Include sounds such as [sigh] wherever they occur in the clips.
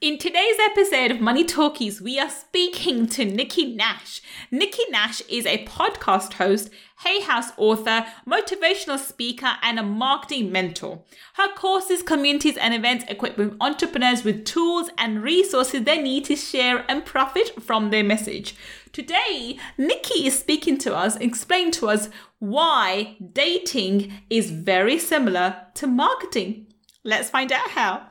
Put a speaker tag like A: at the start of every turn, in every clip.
A: In today's episode of Money Talkies, we are speaking to Nikki Nash. Nikki Nash is a podcast host, Hay House author, motivational speaker, and a marketing mentor. Her courses, communities, and events equip entrepreneurs with tools and resources they need to share and profit from their message. Today, Nikki is speaking to us, explain to us why dating is very similar to marketing. Let's find out how.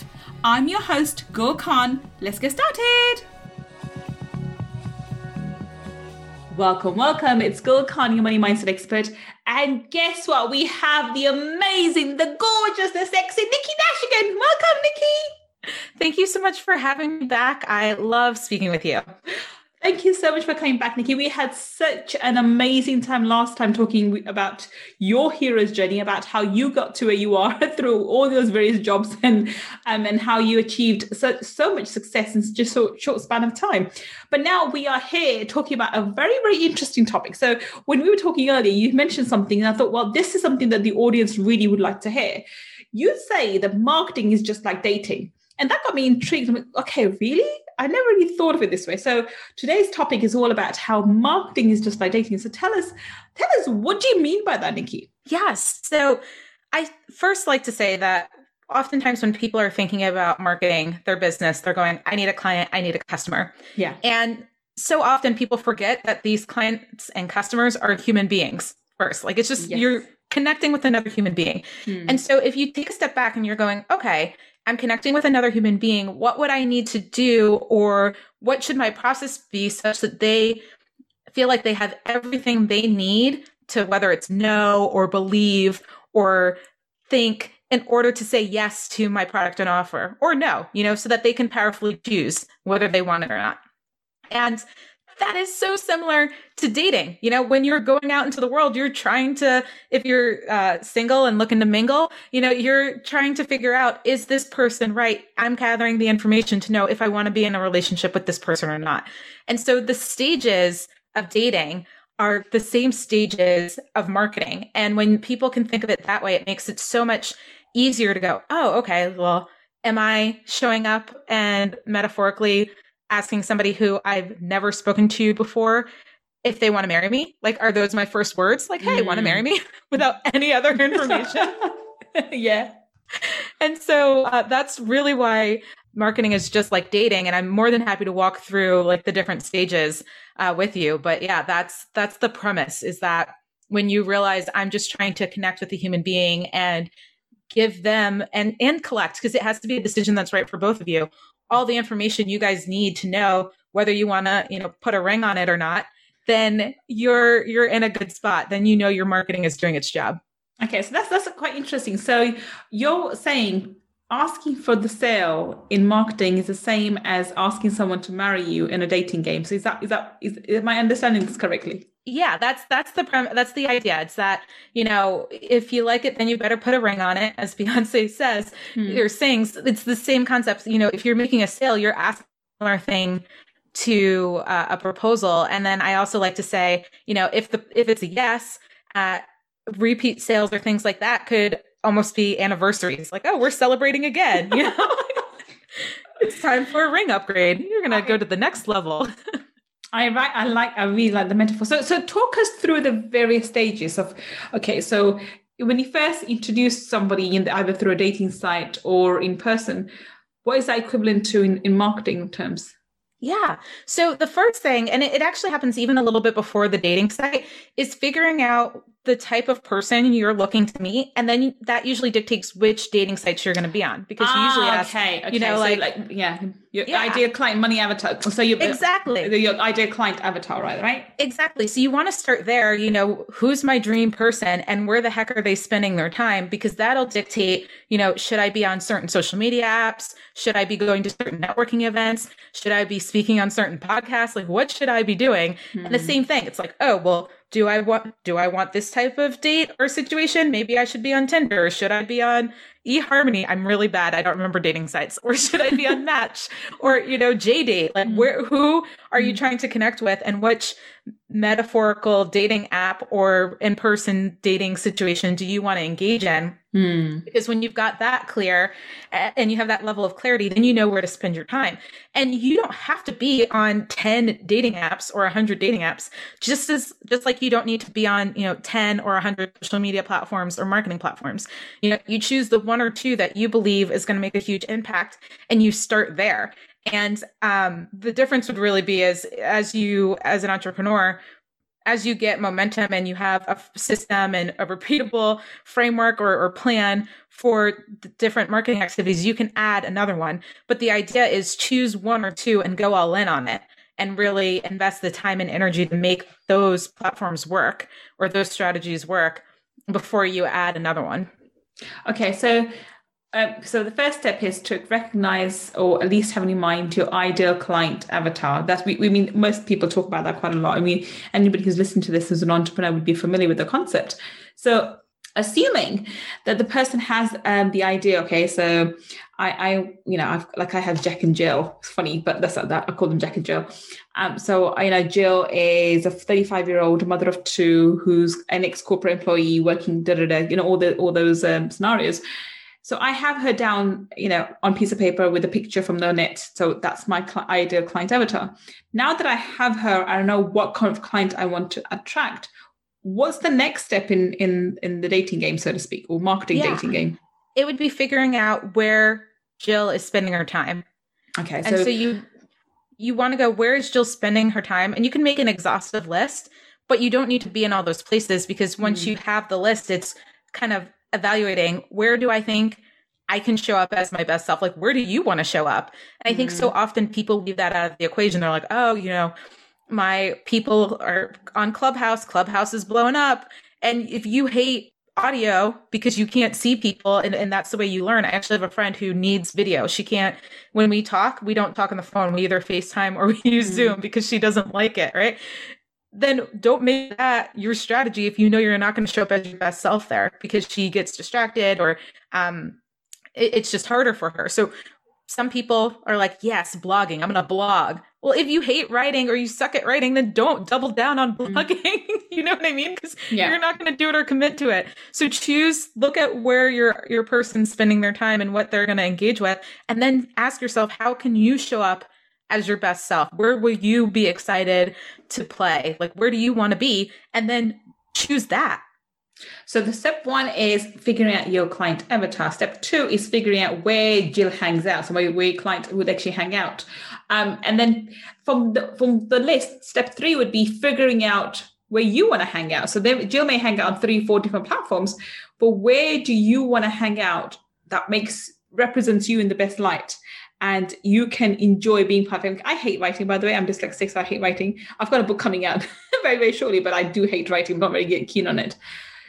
A: I'm your host, Gul Khan. Let's get started. Welcome, welcome. It's Gul Khan, your money mindset expert. And guess what? We have the amazing, the gorgeous, the sexy Nikki Nash again. Welcome, Nikki.
B: Thank you so much for having me back. I love speaking with you.
A: Thank you so much for coming back, Nikki. We had such an amazing time last time talking about your hero's journey, about how you got to where you are [laughs] through all those various jobs and um, and how you achieved so, so much success in just a short span of time. But now we are here talking about a very, very interesting topic. So when we were talking earlier, you mentioned something, and I thought, well, this is something that the audience really would like to hear. You say that marketing is just like dating. And that got me intrigued. I'm like, okay, really? I never really thought of it this way. So today's topic is all about how marketing is just like dating. So tell us, tell us, what do you mean by that, Nikki?
B: Yes. So I first like to say that oftentimes when people are thinking about marketing their business, they're going, I need a client, I need a customer.
A: Yeah.
B: And so often people forget that these clients and customers are human beings first. Like it's just yes. you're connecting with another human being. Hmm. And so if you take a step back and you're going, okay, I'm connecting with another human being. What would I need to do or what should my process be such that they feel like they have everything they need to whether it's know or believe or think in order to say yes to my product and offer or no, you know, so that they can powerfully choose whether they want it or not. And that is so similar to dating. You know, when you're going out into the world, you're trying to, if you're uh, single and looking to mingle, you know, you're trying to figure out, is this person right? I'm gathering the information to know if I want to be in a relationship with this person or not. And so the stages of dating are the same stages of marketing. And when people can think of it that way, it makes it so much easier to go, oh, okay, well, am I showing up and metaphorically asking somebody who I've never spoken to before if they want to marry me. Like, are those my first words? Like, hey, mm. want to marry me [laughs] without any other information? [laughs]
A: yeah.
B: And so uh, that's really why marketing is just like dating. And I'm more than happy to walk through like the different stages uh, with you. But yeah, that's that's the premise is that when you realize I'm just trying to connect with a human being and give them and and collect because it has to be a decision that's right for both of you all the information you guys need to know whether you want to, you know, put a ring on it or not, then you're you're in a good spot. Then you know your marketing is doing its job.
A: Okay, so that's that's quite interesting. So you're saying asking for the sale in marketing is the same as asking someone to marry you in a dating game. So is that is that is am I understanding this correctly?
B: Yeah, that's that's the prem- that's the idea. It's that you know if you like it, then you better put a ring on it, as [laughs] Beyonce says hmm. or sings. It's the same concept. You know, if you're making a sale, you're asking a thing to uh, a proposal, and then I also like to say, you know, if the if it's a yes, uh, repeat sales or things like that could almost be anniversaries. Like, oh, we're celebrating again. [laughs] You know, [laughs] it's time for a ring upgrade. You're gonna go to the next level.
A: I right. I like. I really like the metaphor. So, so talk us through the various stages of. Okay, so when you first introduce somebody in the, either through a dating site or in person, what is that equivalent to in, in marketing terms?
B: Yeah. So the first thing, and it, it actually happens even a little bit before the dating site, is figuring out the type of person you're looking to meet, and then that usually dictates which dating sites you're going to be on because ah, usually, ask,
A: okay, okay, you know, so like, like, yeah, your yeah. ideal client money avatar. So you
B: exactly
A: your ideal client avatar, right? Right.
B: Exactly. So you want to start there. You know, who's my dream person, and where the heck are they spending their time? Because that'll dictate. You know, should I be on certain social media apps? Should I be going to certain networking events? Should I be speaking on certain podcasts? Like, what should I be doing? Mm-hmm. And the hmm. same thing. It's like, oh well do I want do I want this type of date or situation? Maybe I should be on Tinder. Should I be on eHarmony? I'm really bad. I don't remember dating sites. [laughs] Or should I be on Match or you know JDate? Like mm. where who are you mm. trying to connect with and which metaphorical dating app or in-person dating situation do you want to engage in?
A: Mm.
B: Because when you've got that clear and you have that level of clarity, then you know where to spend your time. And you don't have to be on 10 dating apps or 100 dating apps, just as just like you don't need to be on, you know, 10 or 100 social media platforms or marketing platforms. You know, you choose the one or two that you believe is going to make a huge impact and you start there. And um, the difference would really be as as you as an entrepreneur as you get momentum and you have a system and a repeatable framework or, or plan for different marketing activities, you can add another one. But the idea is choose one or two and go all in on it and really invest the time and energy to make those platforms work or those strategies work before you add another one.
A: Okay, so um, so the first step is to recognize or at least have in mind your ideal client avatar. That's we, we mean most people talk about that quite a lot. I mean anybody who's listened to this as an entrepreneur would be familiar with the concept. So assuming that the person has um, the idea, okay, so I, I you know, I've like I have Jack and Jill. It's funny, but that's not that I call them Jack and Jill. Um, so you know, Jill is a 35 year old mother of two who's an ex corporate employee working da da da. You know, all the all those um, scenarios so I have her down, you know, on piece of paper with a picture from the net. So that's my cl- ideal client avatar. Now that I have her, I don't know what kind of client I want to attract. What's the next step in in in the dating game, so to speak, or marketing yeah. dating game?
B: It would be figuring out where Jill is spending her time.
A: Okay,
B: so, and so you you want to go where is Jill spending her time, and you can make an exhaustive list, but you don't need to be in all those places because once mm. you have the list, it's kind of evaluating where do I think I can show up as my best self? Like, where do you want to show up? And I think mm-hmm. so often people leave that out of the equation. They're like, oh, you know, my people are on Clubhouse, Clubhouse is blowing up. And if you hate audio because you can't see people and, and that's the way you learn. I actually have a friend who needs video. She can't, when we talk, we don't talk on the phone. We either FaceTime or we use mm-hmm. Zoom because she doesn't like it, right? Then don't make that your strategy if you know you're not going to show up as your best self there because she gets distracted or um, it, it's just harder for her. So some people are like, yes, blogging, I'm going to blog. Well, if you hate writing or you suck at writing, then don't double down on mm. blogging. [laughs] You know what I mean? Because yeah. you're not going to do it or commit to it. So choose, look at where your your person's spending their time and what they're going to engage with, and then ask yourself, how can you show up as your best self? Where will you be excited to play? Like, where do you want to be? And then choose that.
A: So the step one is figuring out your client avatar. Step two is figuring out where Jill hangs out, so where, where your client would actually hang out. Um, and then from the from the list, step three would be figuring out where you want to hang out. So there, Jill may hang out on three, four different platforms, but where do you want to hang out that makes represents you in the best light? And you can enjoy being part of it. I hate writing, by the way. I'm dyslexic, so I hate writing. I've got a book coming out [laughs] very, very shortly, but I do hate writing. I'm not very keen on it.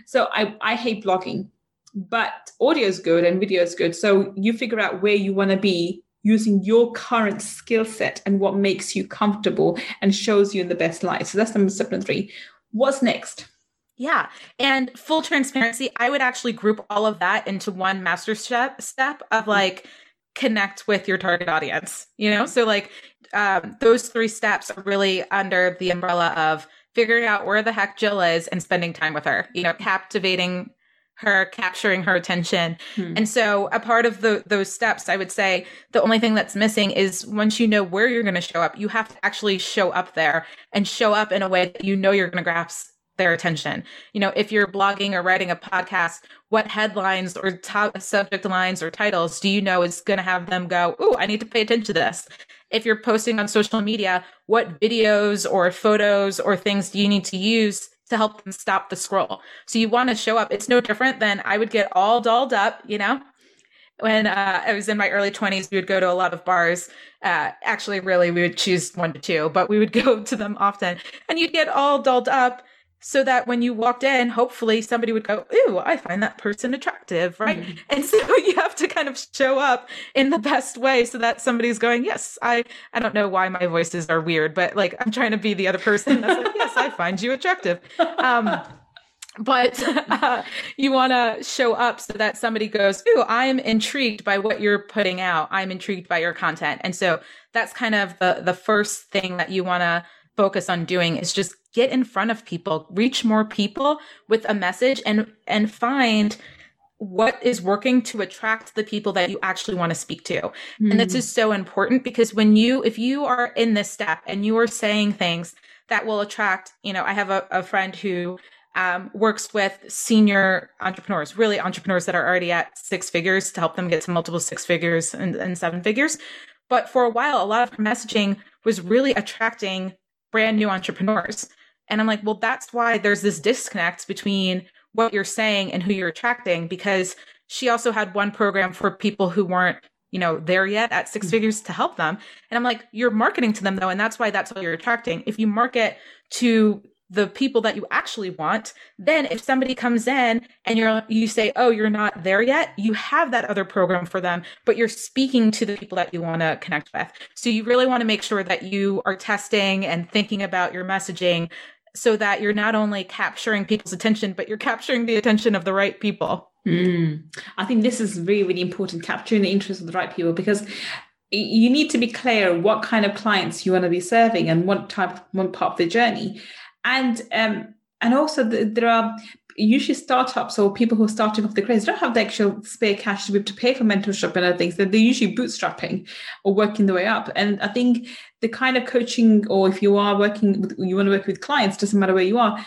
A: So I, I hate blogging, but audio is good and video is good. So you figure out where you want to be using your current skill set and what makes you comfortable and shows you in the best light. So that's number number three. What's next?
B: Yeah. And full transparency, I would actually group all of that into one master step step of like, connect with your target audience you know so like um, those three steps are really under the umbrella of figuring out where the heck jill is and spending time with her you know captivating her capturing her attention hmm. and so a part of the those steps i would say the only thing that's missing is once you know where you're going to show up you have to actually show up there and show up in a way that you know you're going to grasp their attention. You know, if you're blogging or writing a podcast, what headlines or top subject lines or titles do you know is going to have them go, "Ooh, I need to pay attention to this." If you're posting on social media, what videos or photos or things do you need to use to help them stop the scroll. So you want to show up. It's no different than I would get all dolled up, you know, when uh, I was in my early 20s, we would go to a lot of bars. Uh, actually, really, we would choose one to two, but we would [laughs] go to them often. And you'd get all dolled up so that when you walked in, hopefully somebody would go, Ooh, I find that person attractive, right? Mm-hmm. And so [laughs] you have to kind of show up in the best way so that somebody's going, Yes, I I don't know why my voices are weird, but like I'm trying to be the other person that's like, Yes, I find you attractive. Um but [laughs] uh, you want to show up so that somebody goes, Ooh, I'm intrigued by what you're putting out. I'm intrigued by your content. And so that's kind of the the first thing that you want to focus on doing is just get in front of people, reach more people with a message and and find what is working to attract the people that you actually want to speak to. Mm. And this hmm. is so important because when you if you are in this step and you are saying things that will attract, you know, I have a, a friend who um, works with senior entrepreneurs, really entrepreneurs that are already at six figures to help them get to multiple six figures and, and seven figures. But for a while, a lot of her messaging was really attracting brand new entrepreneurs. And I'm like, well, that's why there's this disconnect between what you're saying and who you're attracting, because she also had one program for people who weren't, you know, there yet at 6 mm-hmm. figures to help them. And I'm like, you're marketing to them though. And that's why that's what you're attracting. If you market to the people that you actually want then if somebody comes in and you're you say oh you're not there yet you have that other program for them but you're speaking to the people that you want to connect with. So you really want to make sure that you are testing and thinking about your messaging so that you're not only capturing people's attention but you're capturing the attention of the right people.
A: Mm. i think this is really really important capturing the interest of the right people because you need to be clear what kind of clients you want to be serving and what type what part of the journey and um, and also the, there are usually startups or people who are starting off the craze don't have the actual spare cash to be able to pay for mentorship and other things. They're, they're usually bootstrapping or working their way up. And I think the kind of coaching, or if you are working, with, you want to work with clients, doesn't matter where you are,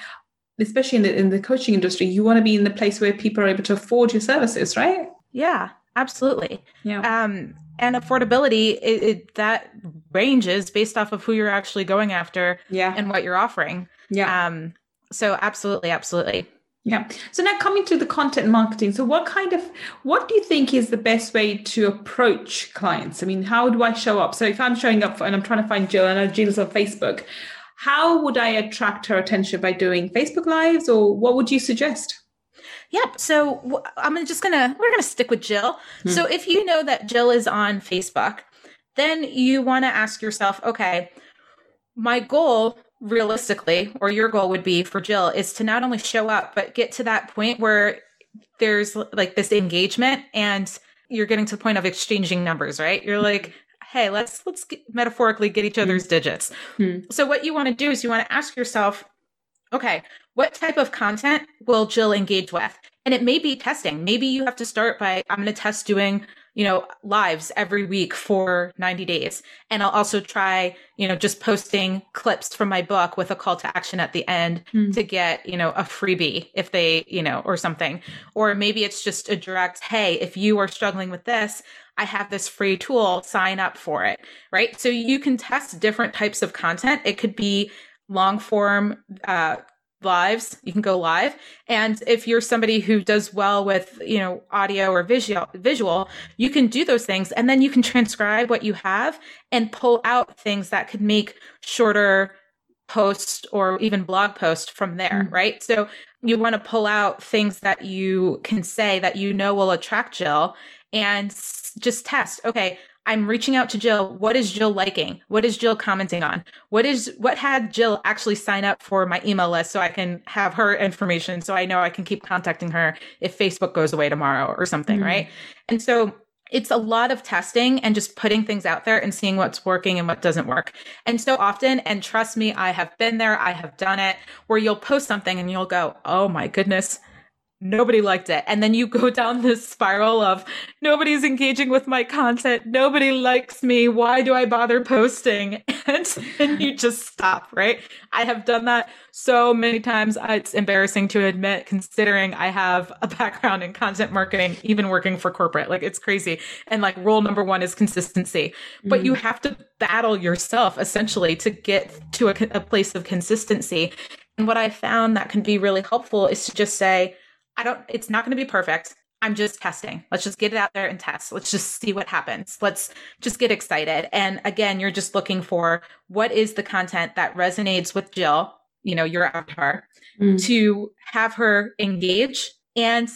A: especially in the in the coaching industry, you want to be in the place where people are able to afford your services, right?
B: Yeah, absolutely. Yeah. Um, and affordability it, it, that ranges based off of who you're actually going after yeah. and what you're offering yeah. Um, so absolutely, absolutely.
A: Yeah. So now coming to the content marketing. So what kind of what do you think is the best way to approach clients? I mean, how do I show up? So if I'm showing up for, and I'm trying to find Jill, and I know Jill's on Facebook, how would I attract her attention by doing Facebook lives or what would you suggest?
B: Yep. So I'm just gonna we're gonna stick with Jill. Hmm. So if you know that Jill is on Facebook, then you want to ask yourself, okay, my goal realistically, or your goal would be for Jill, is to not only show up, but get to that point where there's like this engagement and you're getting to the point of exchanging numbers, right? You're like, hey, let's let's get, metaphorically get each other's digits. Mm-hmm. So what you want to do is you want to ask yourself, okay, what type of content will Jill engage with? And it may be testing. Maybe you have to start by I'm going to test doing you know, lives every week for 90 days. And I'll also try, you know, just posting clips from my book with a call to action at the end mm. to get, you know, a freebie if they, you know, or something. Or maybe it's just a direct, hey, if you are struggling with this, I have this free tool, sign up for it. Right. So you can test different types of content. It could be long form, uh, lives you can go live. And if you're somebody who does well with you know audio or visual visual you can do those things. And then you can transcribe what you have and pull out things that could make shorter posts or even blog post from there mm-hmm. right? So you want to pull out things that you can say that you know will attract jill and just test okay I'm reaching out to Jill. What is Jill liking? What is Jill commenting on? What is what had Jill actually sign up for my email list so I can have her information so I know I can keep contacting her if Facebook goes away tomorrow or something, mm-hmm. right? And so it's a lot of testing and just putting things out there and seeing what's working and what doesn't work. And so often, and trust me, I have been there, I have done it, where you'll post something and you'll go, oh my goodness, nobody liked it. And then you go down this spiral of nobody's engaging with my content. Nobody likes me. Why do I bother posting? [laughs] And then you just stop, right? I have done that so many times. It's embarrassing to admit, considering I have a [laughs] background in content marketing, even working for corporate. Like it's crazy. And like rule number one is consistency, mm-hmm. but you mm. have to battle yourself essentially to get to a, a place of consistency. And what I found that can be really helpful is to just say, I don't, it's not going to be perfect. I'm just testing. Let's just get it out there and test. Let's just see what happens. Let's just get excited. And again, you're just looking for what is the content that resonates with Jill, you know, your avatar, mm. to have her engage and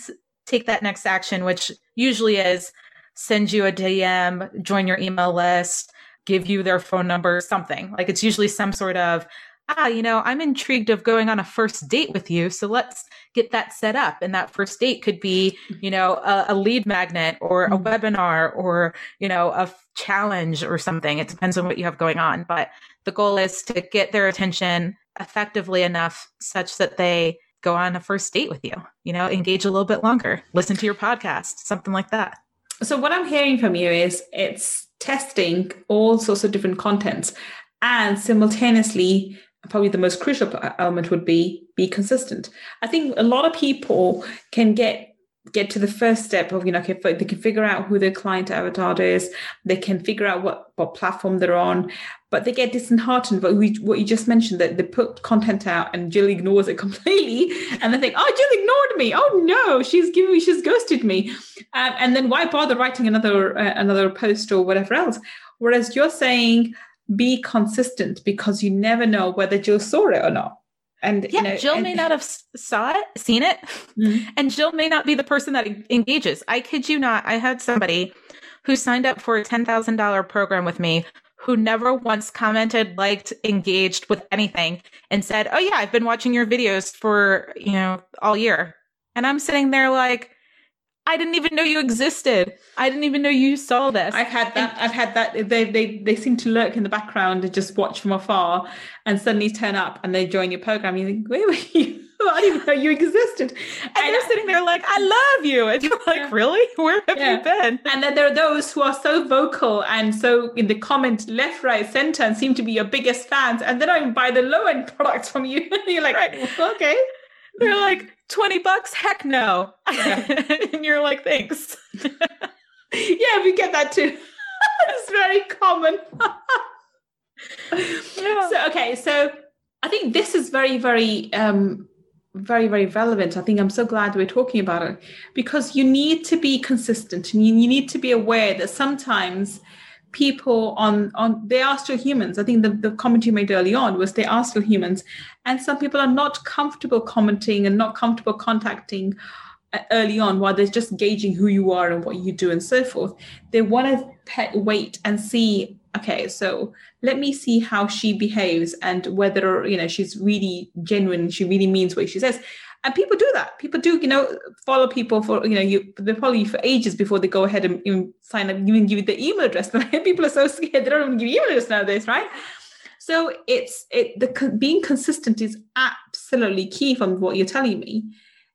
B: take that next action, which usually is send you a DM, join your email list, give you their phone number, something. Like it's usually some sort of, ah, you know, I'm intrigued of going on a first date with you. So let's get that set up. And that first date could be, you know, a, a lead magnet or a mm-hmm. webinar or, you know, a f- challenge or something. It depends on what you have going on. But the goal is to get their attention effectively enough such that they go on a first date with you, you know, engage a little bit longer, listen to your podcast, something like that.
A: So what I'm hearing from you is it's testing all sorts of different contents and simultaneously probably the most crucial element would be be consistent. I think a lot of people can get get to the first step of you know okay, they can figure out who their client avatar is. They can figure out what what platform they're on but they get disheartened. But we, what you just mentioned that they put content out and jill ignores it [laughs] completely. And they think oh jill ignored me. Oh no. She's giving me she's ghosted me. Um, and then why bother writing another uh, another post or whatever else? Whereas you're saying be consistent because you never know whether jill saw it or not and
B: yeah, you know, Jill and, may not have saw it, seen it, mm-hmm. and Jill may not be the person that engages. I kid you not. I had somebody who signed up for a ten thousand dollar program with me who never once commented, liked, engaged with anything, and said, "Oh yeah, I've been watching your videos for you know all year," and I'm sitting there like I didn't even know you existed. I didn't even know you saw this.
A: I've had that. I've had that. They, they they seem to lurk in the background and just watch from afar, and suddenly turn up and they join your program. You think, where were you? [laughs] I didn't know you existed.
B: And, and they're sitting there like, I love you. And you're like, yeah. really? Where have yeah. you been?
A: And then there are those who are so vocal and so in the comment left, right, center and seem to be your biggest fans. And then I buy the low end [laughs] products from you. and [laughs] you're like, right. okay.
B: They're like, 20 bucks? Heck no. [laughs] And you're like, thanks. [laughs]
A: yeah, we get that too. [laughs] it's very common. yeah. So, okay, so I think this is very, very, um, very, very relevant. I think I'm so glad we're talking about it because you need to be consistent and you, you need to be aware that sometimes people on on they are still humans. I think the, the comment you made early on was they are still humans. And some people are not comfortable commenting and not comfortable contacting uh, early on while they're just gauging who you are and what you do and so forth. They want to wait and see okay so let me see how she behaves and whether you know she's really genuine she really means what she says and people do that. People do you know follow people for you know you they follow you for ages before they go ahead and even sign up even give you the email address. [laughs] People are so scared. They don't even give you email address nowadays right? So it's it the being consistent is absolutely key from what you're telling me.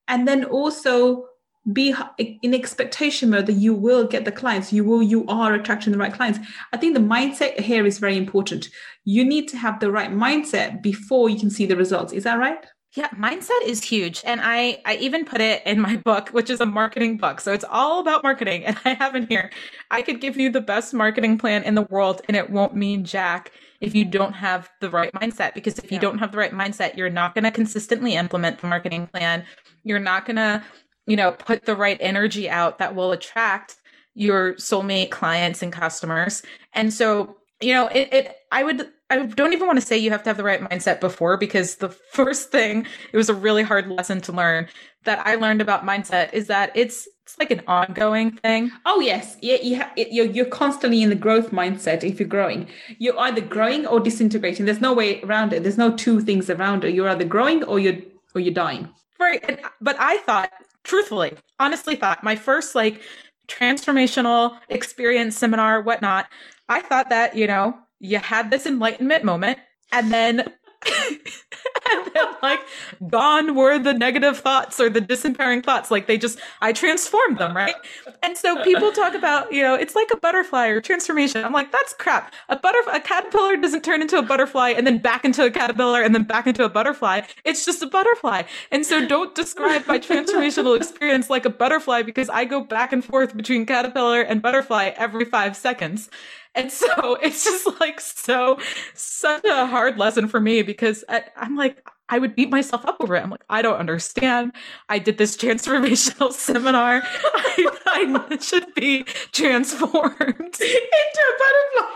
A: And then also be in expectation mode that you will get the clients. You will you are attracting the right clients. I think the mindset here is very important. You need to have the right mindset before you can see the results. Is that right
B: yeah, mindset is huge. And I, I even put it in my book, which is a marketing book. So it's all about marketing. [laughs] And I have in here, I could give you the best marketing plan in the world and it won't mean jack if you don't have the right mindset. Because if you don't have the right mindset, you're not going to consistently implement the marketing plan. You're not going to, you know, put the right energy out that will attract your soulmate clients and customers. And so, you know, it, it I would I don't even want to say you have to have the right mindset before because the first thing it was a really hard lesson to learn that I learned about mindset is that it's it's like an ongoing thing.
A: Oh yes, yeah, you ha- you're you're constantly in the growth mindset. If you're growing, you're either growing or disintegrating. There's no way around it. There's no two things around it. You're either growing or you're or you're dying.
B: Right, and, but I thought, truthfully, honestly, thought my first like transformational experience seminar, whatnot. I thought that you know you had this enlightenment moment and then [laughs] and then like gone were the negative thoughts or the disempowering thoughts. Like they just i transformed them right? And so people talk about you know it's like a butterfly or transformation. I'm like that's crap. A butterfly a caterpillar doesn't turn into a butterfly and then back into a caterpillar and then back into a butterfly. It's just a butterfly. And so don't describe my transformational experience like a butterfly because i go back and forth between caterpillar and butterfly every five seconds and so [laughs] it's just like so, such a hard lesson for me because I, I'm like, I would beat myself up over it. I'm like, I don't understand. I did this [laughs] transformational seminar. I, I [laughs] should be transformed into
A: a butterfly.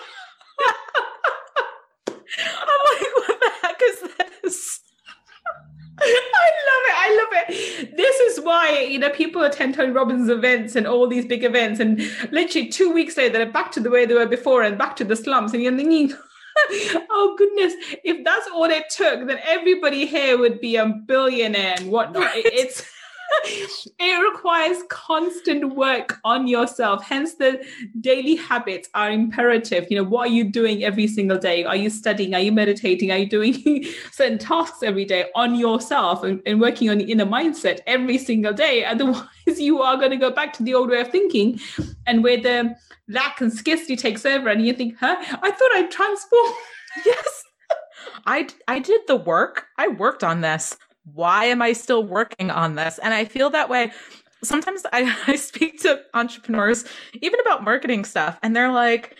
B: I'm like, what the heck is this? [laughs]
A: I love it. I love it. This is why, you know, people attend Tony Robbins events and all these big events, and literally two weeks later, they're back to the way they were before and back to the slums. And you're thinking, [laughs] oh goodness, if that's all it took, then everybody here would be a billionaire and whatnot. It's [laughs] it requires constant work on yourself. Hence, the daily habits are imperative. You know, what are you doing every single day? Are you studying? Are you meditating? Are you doing [laughs] certain tasks every day on yourself and, and working on the inner mindset every single day? [laughs] Otherwise, you are going to go back to the old way of thinking and where the lack and scarcity takes over, and you think, huh, I thought I'd transform.
B: yes. I, I did the work. I worked on this why am I still working on this? And I feel that way. Sometimes I, [laughs] I speak to entrepreneurs, even about marketing stuff, and they're like,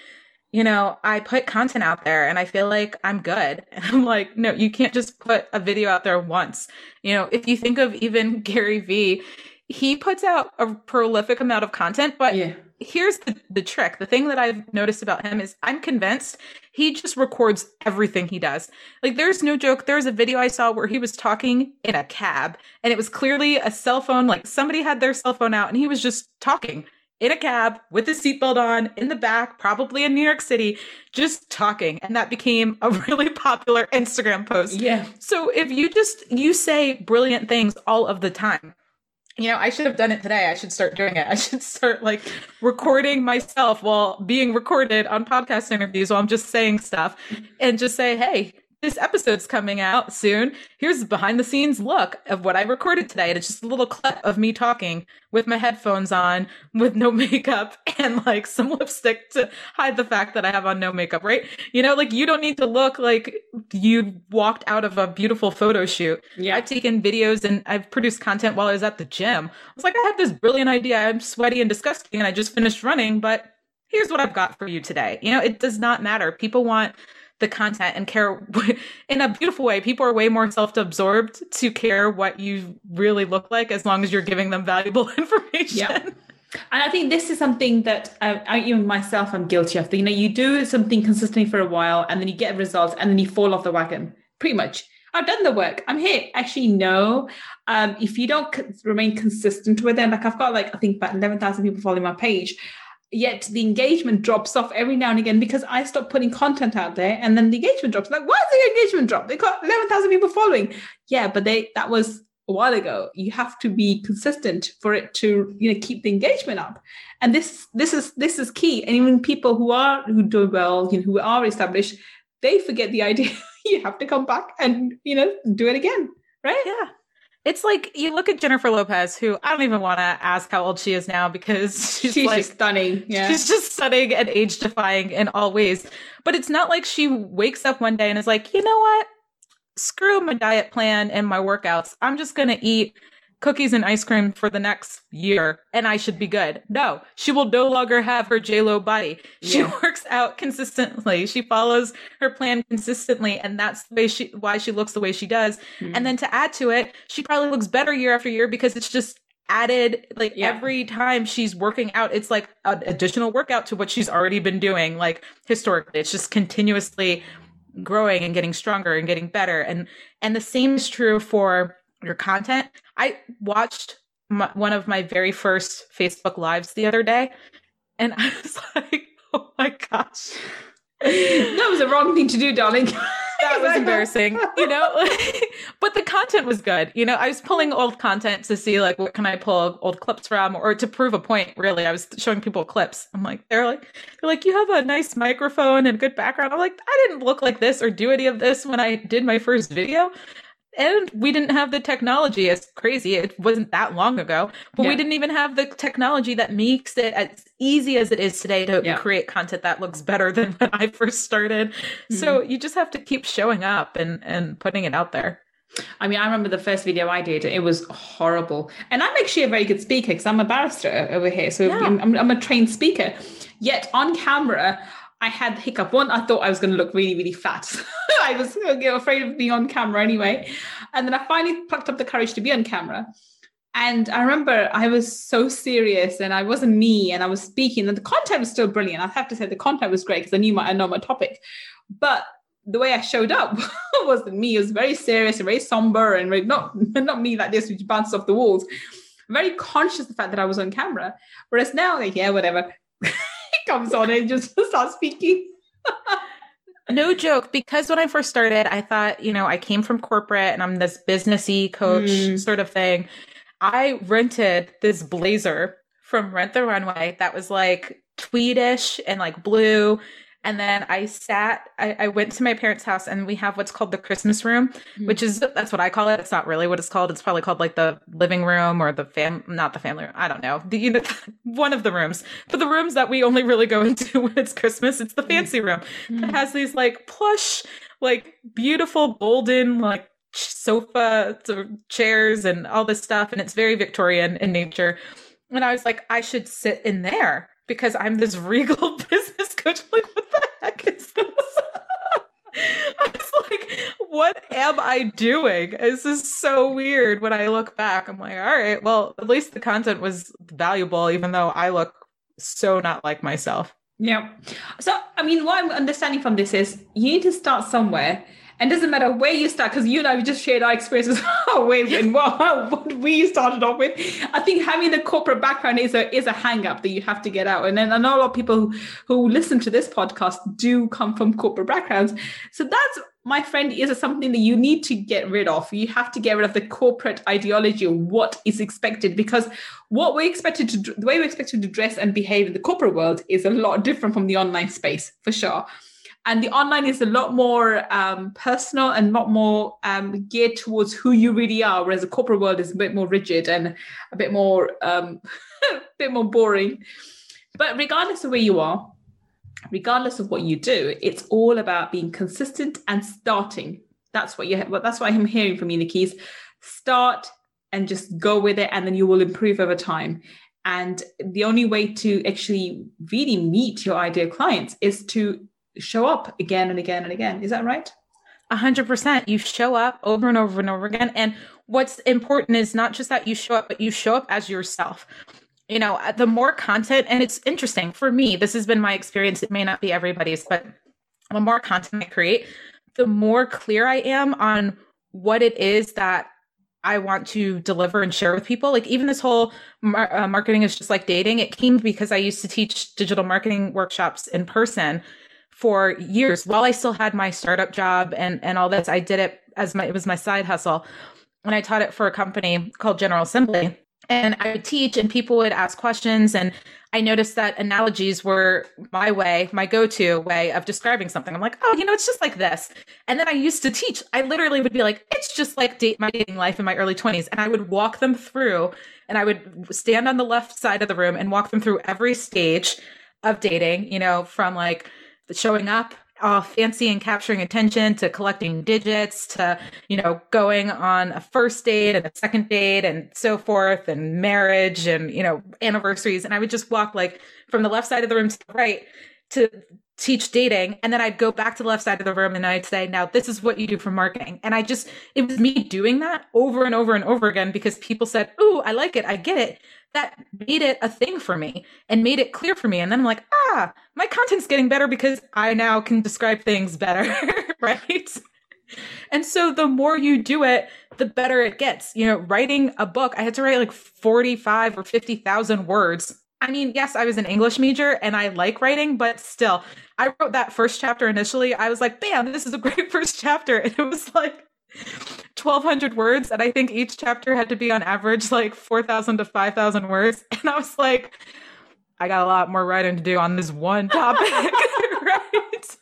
B: you know, I put content out there and I feel like I'm good. [laughs] And I'm like, no, you can't just put a video out there once. You know, if you think of even Gary Vee, he puts out a prolific amount of content, but yeah here's the, the trick. The thing that I've noticed about him is I'm convinced he just records everything he does. Like there's no joke. There's a video I saw where he was talking in a cab and it was clearly a cell phone. Like somebody had their cell phone out and he was just talking in a cab with his seatbelt on in the back, probably in New York City, just talking. And that became a [laughs] really popular Instagram post.
A: Yeah.
B: So if you just, you say brilliant things all of the time, you know, I should have done it today. I should start doing it. I should start like recording myself while being recorded on podcast interviews while I'm just saying stuff and just say, hey, this episode's coming out soon. Here's behind the scenes look of what I recorded today. And it's just a little clip of me talking with my headphones on, with no [laughs] makeup and like some lipstick to hide the fact that I have on no makeup, right? You know, like you don't need to look like you walked out of a beautiful photo shoot. Yeah. I've taken videos and I've produced content while I was at the gym. I was like, I had this brilliant idea. I'm sweaty and disgusting and I just finished running, but here's what I've got for you today. You know, it does not matter. People want the content and care [laughs] in a beautiful way. People are way more self-absorbed to care what you really look like as long as you're giving them valuable [laughs] information.
A: Yeah. And I think this is something that uh, I, even myself, I'm guilty of. You know, you do something consistently for a while, and then you get results, and then you fall off the wagon. Pretty much, I've done the work. I'm here. Actually, no. Um, if you don't remain consistent with it, like I've got like I think about eleven thousand people following my page, yet the engagement drops off every now and again because I stop putting content out there and then the engagement drops. Like, why is the engagement drop? They got 11,000 people following. Yeah, but they that was a while ago. You have to be consistent for it to, you know, keep the engagement up. And this this is this is key. And even people who are who do well, you know, who are established, they forget the idea [laughs] you have to come back and, you know, do it again. Right?
B: Yeah. It's like you look at Jennifer Lopez, who I don't even want to ask how old she is now because [laughs] she's,
A: she's
B: like,
A: just stunning. Yeah.
B: She's just stunning and age defying in all ways. But it's not like she wakes up one day and is like, you know what? Screw my diet plan and my workouts. I'm just going to eat cookies and ice cream for the next year and I should be good. No, she will no longer have her Lo body. She yeah. works out consistently. She follows her plan consistently. And that's the way she, why she looks the way she does. Mm-hmm. And then to add to it, she probably looks better year after year because it's just added like yeah. every time she's working out it's like an additional workout to what she's already been doing like historically it's just continuously growing and getting stronger and getting better and and the same is true for your content. I watched my, one of my very first Facebook lives the other day, and [laughs] I was like, "Oh my gosh."
A: that was the wrong thing to do, darling. [laughs]
B: that was embarrassing, you know. [laughs] but the content was good. You know, I was pulling old content to see like what can I pull old clips from, or to prove a point. Really, I was showing people clips. I'm like, they're like, they're like, you have a nice microphone and good background. I'm like, I didn't look like this or do any of this when I did my first video and we didn't have the technology as crazy it wasn't that long ago but yeah. we didn't even have the technology that makes it as easy as it is today to yeah. create content that looks better than [laughs] when i first started mm-hmm. so you just have to keep showing up and and putting it out there
A: I mean, I remember the first video I did, it was horrible. And I'm actually a very good speaker because I'm a barrister over here. So yeah. I'm, I'm, a trained speaker. Yet on camera, I had hiccup. One, I thought I was going to look really, really fat. [laughs] I was afraid of being on camera anyway. And then I finally plucked up the courage to be on camera. And I remember I was so serious and I wasn't me and I was speaking and the content was still brilliant. I have to say the content was great because I knew my I know my topic. But the way I showed up [laughs] wasn't me. It was very serious and very somber and very, not [laughs] not me like this, which bounces off the walls. Very conscious of the fact that I was on camera. Whereas now, like, yeah, whatever. Comes on and just [laughs] start speaking.
B: no joke because when i first started i thought you know i came from corporate and i'm this businessy coach mm. sort of thing I rented this blazer from Rent the Runway that was like tweedish and like blue. And then I sat, I, I, went to my parents' house and we have what's called the Christmas room, mm-hmm. which is, that's what I call it. It's not really what it's called. It's probably called like the living room or the fam, not the family room. I don't know. The, you know, [laughs] one of the rooms, but the rooms that we only really go [laughs] into when it's Christmas, it's the mm-hmm. fancy room mm-hmm. that has these like plush, like beautiful golden, like sofa chairs and all this stuff and it's very victorian in nature and i was like i should sit in there because i'm this [laughs] regal business coach like what heck is this I was like, what am I doing? This is so weird when I look back. I'm like, all right, well, at least the content was valuable, even though I look so not like myself.
A: Yeah. So, I mean, what I'm understanding from this is you need to start somewhere and doesn't matter where you start, because you and I we just shared our experiences [laughs] with and what, what we started off with. I think having the corporate background is a is a hang up that you have to get out. And then I know a lot of people who, who listen to this podcast do come from corporate backgrounds. So that's my friend is something that you need to get rid of. You have to get rid of the corporate ideology of what is expected because what we're expected to the way we're expected to dress and behave in the corporate world is a lot different from the online space for sure and the online is a lot more um, personal and a lot more um, geared towards who you really are whereas the corporate world is a bit more rigid and a bit more um, a [laughs] bit more boring. But regardless of where you are regardless of what you do it's all about being consistent and starting. That's what you that's what i'm hearing from you nikki start and just go with it and then you will improve over time. And the only way to actually really meet your ideal clients is to show up again and again and again. Is that right?
B: A hundred percent. You show up over and over and over again. And what's important is not just that you show up, but you show up as yourself. You know, the more content, and it's interesting for me, this has been my experience. It may not be everybody's, but the more content I create, the more clear I am on what it is that I want to deliver and share with people. Like even this whole mar- uh, marketing is just like dating. It came because I used to teach digital marketing workshops in person for years while I still had my startup job and and all this. I did it as my it was my side hustle. And I taught it for a company called General Assembly. And I would teach and people would ask questions and I noticed that analogies were my way, my go-to way of describing something. I'm like, oh, you know, it's just like this. And then I used to teach. I literally would be like, it's just like date my dating life in my early 20s. And I would walk them through and I would stand on the left side of the room and walk them through every stage of dating, you know, from like showing up all fancy and capturing attention to collecting digits to you know going on a first date and a second date and so forth and marriage and you know anniversaries. And i would just walk like from the left side of the room to the right to teach dating and then i'd go back to the left side of the room and i'd say now this is what you do for marketing and i just it was me doing that over and over and over again because people said oh i like it i get it that made it a thing for me and made it clear for me. And then I'm like, ah, my content's getting better because I now can describe things better, [laughs] right? And so the more you do it, the better it gets. You know, writing a book, I had to write like 45 or 50,000 words. I mean, yes, I was an English major and I like writing, but still, I wrote that first chapter initially. I was like, bam, this is a great [laughs] first chapter. And it was like, 1200 words and i think each chapter had to be on average like 4000 to 5000 words [laughs] and i was like i got a lot more writing to do on this one topic [laughs] right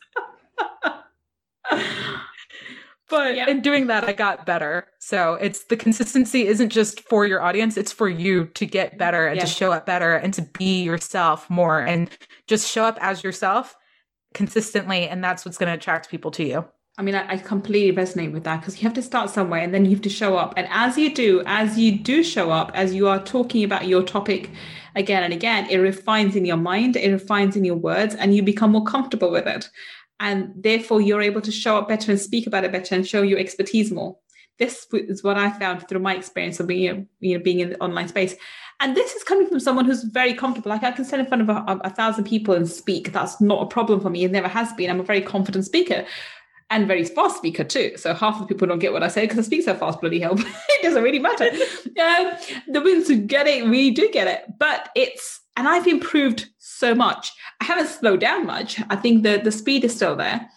B: but yeah. in doing that i got better so it's the consistency isn't just for your audience it's for you to get better and yeah. to show up better and to be yourself more and just show up as yourself consistently and that's what's going to attract people to you
A: I mean, I, I completely resonate with that because you have to start somewhere and then you have to show up. And as you do, as you do show up, as you are talking about your topic again and again, it refines in your mind, it refines in your words, and you become more comfortable with it. And therefore, you're able to show up better and speak about it better and show your expertise more. This is what I found through my experience of being, you know, being in the online space. And this is coming from someone who's very comfortable. Like I can stand in front of a, a, thousand people and speak. That's not a problem for me. It never has been. I'm a very confident speaker and very fast speaker too. So half of the people don't get what I say because I speak so fast, bloody hell. [laughs] it doesn't really matter. [laughs] um, the ones who get it we do get it. But it's, and I've improved so much. I haven't slowed down much. I think the, the speed is still there,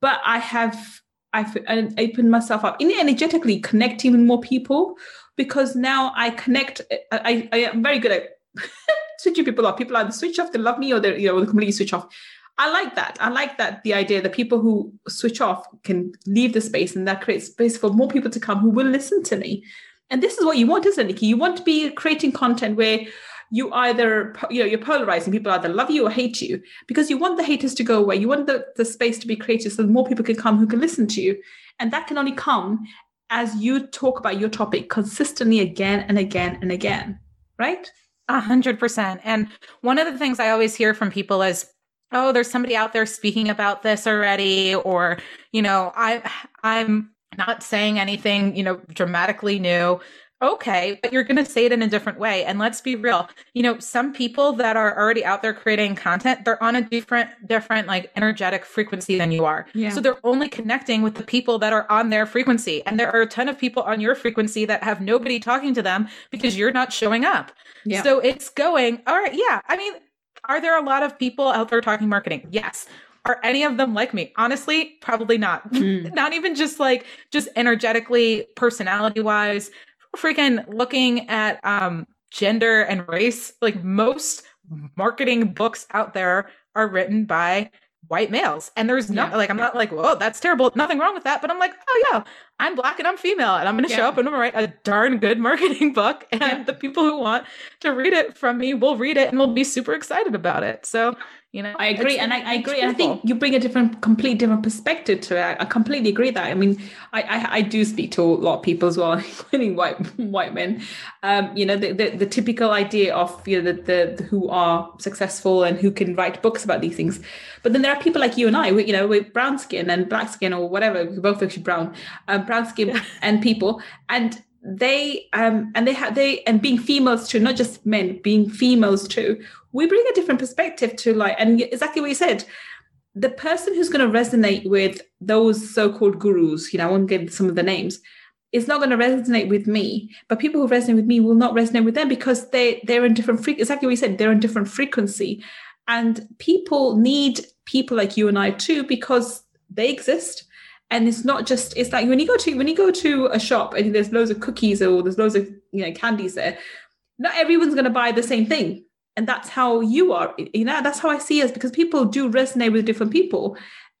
A: but I have, I've uh, opened myself up in energetically connecting with more people because now I connect. Uh, I, I am very good at [laughs] switching people off. People either switch off, they love me, or they you know completely switch off. I like that. I like that the idea that people who switch off can leave the space and that creates space for more people to come who will listen to me. And this is what you want, isn't it, Nikki? You want to be creating content where you either, you know, you're polarizing. People either love you or hate you because you want the haters to go away. You want the, the space to be created so more people can come who can listen to you. And that can only come as you talk about your topic consistently again and again and again, right?
B: A hundred percent. And one of the things I always hear from people is, oh there's somebody out there speaking about this already or you know i i'm not saying anything you know dramatically new okay but you're going to say it in a different way and let's be real you know some people that are already out there creating content they're on a different different like energetic frequency than you are yeah. so they're only connecting with the people that are on their frequency and there are a ton of people on your frequency that have nobody talking to them because you're not showing up yeah. so it's going all right yeah i mean are there a lot of people out there talking marketing? Yes. Are any of them like me? Honestly, probably not. Mm. [laughs] not even just like just energetically, personality wise. Freaking looking at um gender and race, like most marketing books out there are written by white males. And there's no yeah. like I'm not like, whoa, that's terrible. Nothing wrong with that. But I'm like, oh yeah, I'm black and I'm female and I'm gonna yeah. show up and I'm gonna write a darn good marketing [laughs] book. And yeah. the people who want to read it from me will read it and will be super excited about it. So you know?
A: I agree and I, I, agree i think you bring a different complete different perspective to it. I completely agree that. I mean I, I, I do speak to a lot of people as well [laughs] including white white men. Um you know the, the, the typical idea of you know the, the, the who are successful and who can write books about these things. But then there are people like you and i we, you know with brown skin and black skin or whatever we're both actually brown um, brown skin yeah. [laughs] and people. And they um and they have they and being females too not just men being females too we bring a different perspective to like and exactly what you said. The person who's going to resonate with those so-called gurus you know i won't give some of the names is not going to resonate with me. But people who resonate with me will not resonate with them because they they're in different frequency exactly what you said they're in different frequency. And people need people like you and i too because they exist. And it's not just it's like when you go to when you go to a shop and there's loads of cookies or there's loads of you know candies there not everyone's going to buy the same thing and that's how you are you know that's how i see us because people do resonate with different people.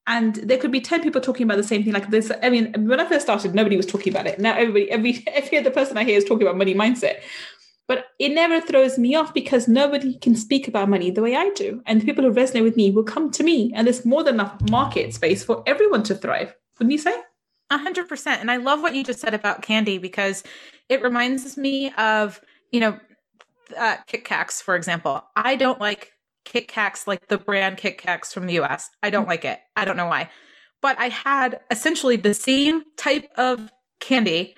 A: And there could be 10 people talking about the same thing. Like this i mean when i first started nobody was talking about it. Now everybody every [laughs] every other person i hear is talking about money mindset. But it never throws me off because nobody can speak about money the way i do. And the people who resonate with me will come to me and there's more than enough market space for everyone to thrive. Wouldn't you say?
B: A hundred percent. And I love what you just said about candy because it reminds me of, you know, uh, Kit Kats, for example. I don't like Kit Kats, like the brand Kit Kats from the US. I don't like it. I don't know why. But I had essentially the same type of candy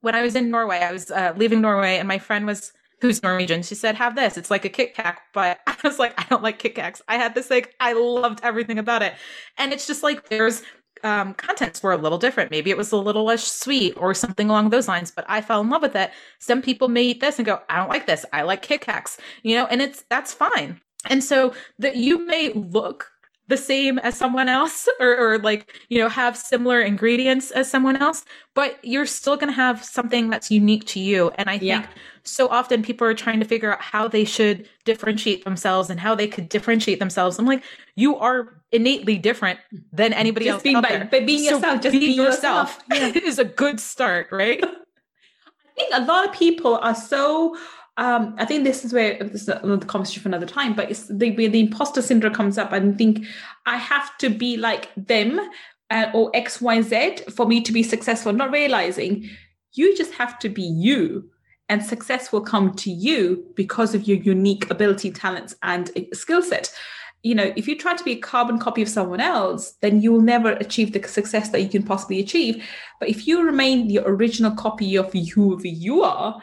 B: when I was in Norway. I was uh, leaving Norway and my friend was, who's Norwegian, she said, have this. It's like a Kit Kat. But [laughs] I was like, I don't like Kit Kats. I had this, like, I loved everything about it. And it's just like, there's um, contents were a little different. Maybe it was a little less sweet or something along those lines, but I fell in love with it. Some people may eat this and go, I don't like this. I like Kit Kats, you know, and it's that's fine. And so that you may look the same as someone else [laughs] or, or like, you know, have similar ingredients as someone else, but you're still going to have something that's unique to you. And I think yeah. so often people are trying to figure out how they should differentiate themselves and how they could differentiate themselves. I'm like, you are innately different than anybody
A: just
B: else
A: being
B: out
A: by,
B: there.
A: By being so yourself, just being yourself,
B: yourself. Yeah. [laughs] is a good start, right? [laughs]
A: I think a lot of people are so. Um, I think this is where this is another conversation for another time. But it's the the imposter syndrome comes up and think I have to be like them uh, or XYZ for me to be successful, not realizing you just have to be you and success will come to you because of your unique ability, talents, and skill set. You know, if you try to be a carbon copy of someone else, then you will never achieve the success that you can possibly achieve. But if you remain the original copy of who you are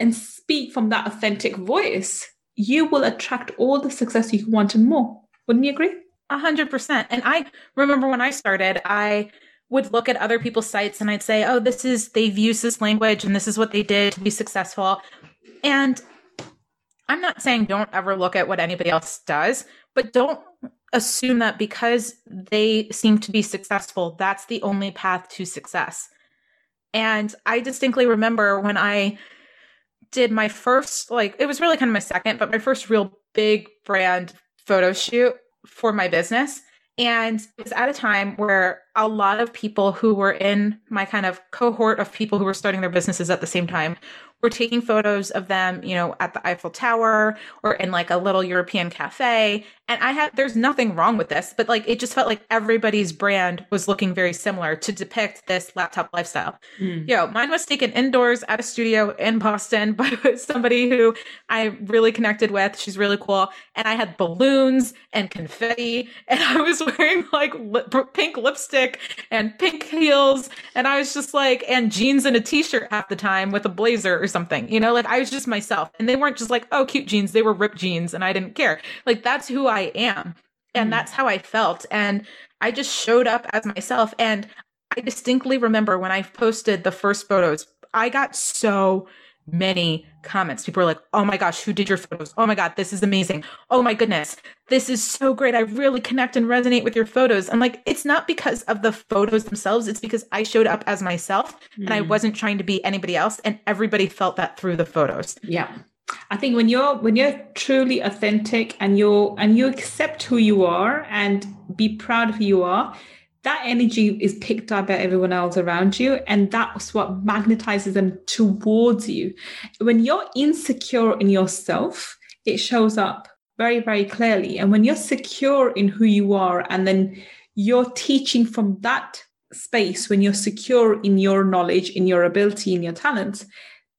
A: and speak from that authentic voice, you will attract all the success you want and more. Wouldn't you agree?
B: A hundred percent. And I remember when I started, I would look at other people's sites and I'd say, oh, this is, they've used this language and this is what they did to be successful. And I'm not saying don't ever look at what anybody else does, but don't assume that because they seem to be successful, that's the only path to success. And I distinctly remember when I did my first, like, it was really kind of my second, but my first real big brand photo shoot for my business. And it was at a time where a lot of people who were in my kind of cohort of people who were starting their businesses at the same time we're taking photos of them, you know, at the Eiffel Tower or in like a little European cafe. And I had, there's nothing wrong with this, but like it just felt like everybody's brand was looking very similar to depict this laptop lifestyle. Mm. You know, mine was taken indoors at a studio in Boston [laughs] by somebody who I really connected with. She's really cool. And I had balloons and confetti [laughs] and I was wearing like lip, pink lipstick and pink heels. And I was just like, and jeans and a t shirt half the time with a blazer or something, you know, like I was just myself and they weren't just like, oh, cute jeans. They were ripped jeans and I didn't care. Like that's who I am. And mm. that's how I felt. And I just showed up as myself. And I distinctly remember when I posted the first photos, I got so many comments. People are like, oh my gosh, who did your photos? Oh my God, this is amazing. Oh my goodness, this is so great. I really connect and resonate with your photos. I'm like, it's not because of the photos themselves, it's because I showed up as myself mm. and I mm. wasn't trying to be anybody else. And everybody felt that through the photos.
A: Yeah. I think when you're when you're truly authentic and you're and you accept who you are and be proud of who you are, that energy is picked up by everyone else around you and that's what magnetizes them towards you. When you're insecure in yourself it shows up very very clearly. And when you're secure in who you are and then you're teaching from that space when you're secure in your knowledge in your ability in your talents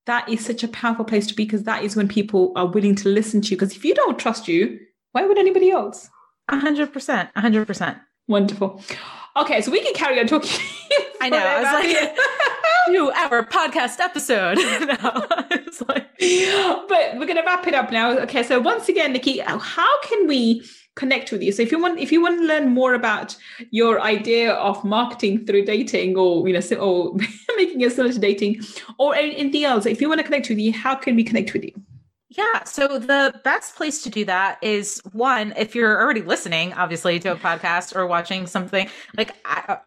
A: that is such a powerful place to be because that is when people are willing to listen to you. Because if you don't trust you why would anybody else?
B: 100% 100%
A: wonderful Okay, so we can carry on talking. [laughs]
B: I know. I was like, [laughs] new hour podcast episode. [laughs] no,
A: like... But we're going to wrap it up now. Okay, so once again, Nikki, how can we connect with you? So if you want, if you want to learn more about your idea of marketing through dating, or you know, or making it similar to dating, or anything else, if you want to connect with you, how can we connect with you?
B: Yeah. So the best place to do that is one, if you're already listening, obviously, to a podcast or watching something like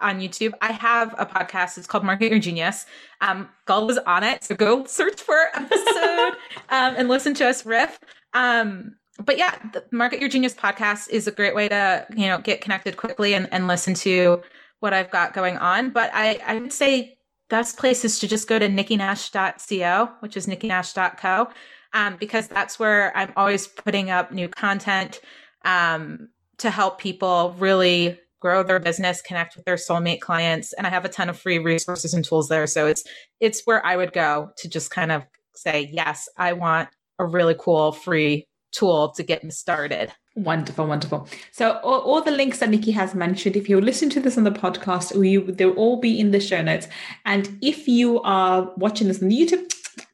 B: on YouTube, I have a podcast. It's called Market Your Genius. Um, Gull was on it. So go search for episode [laughs] um, and listen to us riff. Um, but yeah, the Market Your Genius podcast is a great way to, you know, get connected quickly and, and listen to what I've got going on. But I, I would say best place is to just go to nikkinash.co, which is nikkinash.co um, because that's where I'm always putting up new content um, to help people really grow their business, connect with their soulmate clients, and I have a ton of free resources and tools there. So it's it's where I would go to just kind of say, yes, I want a really cool free tool to get me started.
A: Wonderful, wonderful. So all, all, the links that Nikki has mentioned, if you listen to this on the podcast, they'll all be in the show notes. And if you are watching this on YouTube,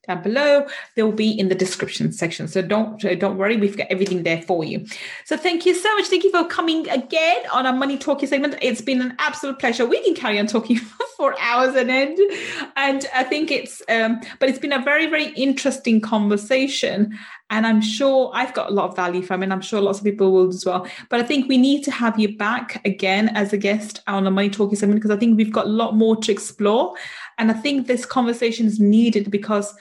A: down below. They will be in the description section. So don't don't worry, we've got everything there for you. So thank you so much. Thank you for coming again on our money talking segment. It's been an absolute pleasure. We can carry on talking [laughs] for hours and end, and I think it's um, but it's been a very very interesting conversation. And I'm sure I've got a lot of value from it. I'm sure lots of people will as well. But I think we need to have you back again as a guest on the Money Talking segment because I think we've got a lot more to explore. And I think this conversation is needed because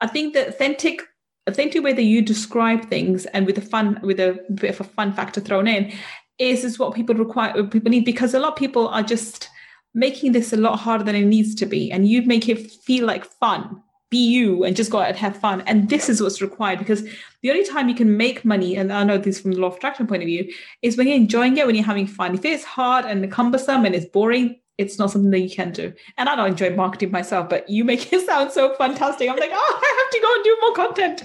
A: I think the authentic authentic way that you describe things and with a fun with a bit of a fun factor thrown in is is what people require people need because a lot of people are just making this a lot harder than it needs to be and you make it feel like fun be you and just go out and have fun. And this is what's required because the only time you can make money, and I know this from the law of attraction point of view, is when you're enjoying it, when you're having fun. If it's hard and cumbersome and it's boring, it's not something that you can do. And I don't enjoy marketing myself, but you make it [laughs] sound so fantastic. I'm like, oh, I have to go and do more content.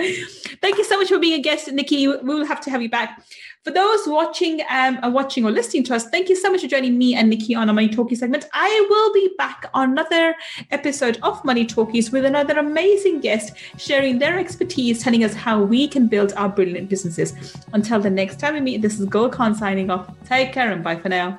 A: [laughs] Thank you so much for being a guest, Nikki. We will have to have you back. For those watching, um, watching or listening to us, thank you so much for joining me and Nikki on our Money Talkie segment. I will be back on another episode of Money Talkies with another amazing guest sharing their expertise, telling us how we can build our brilliant businesses. Until the next time we meet, this is Khan signing off. Take care and bye for now.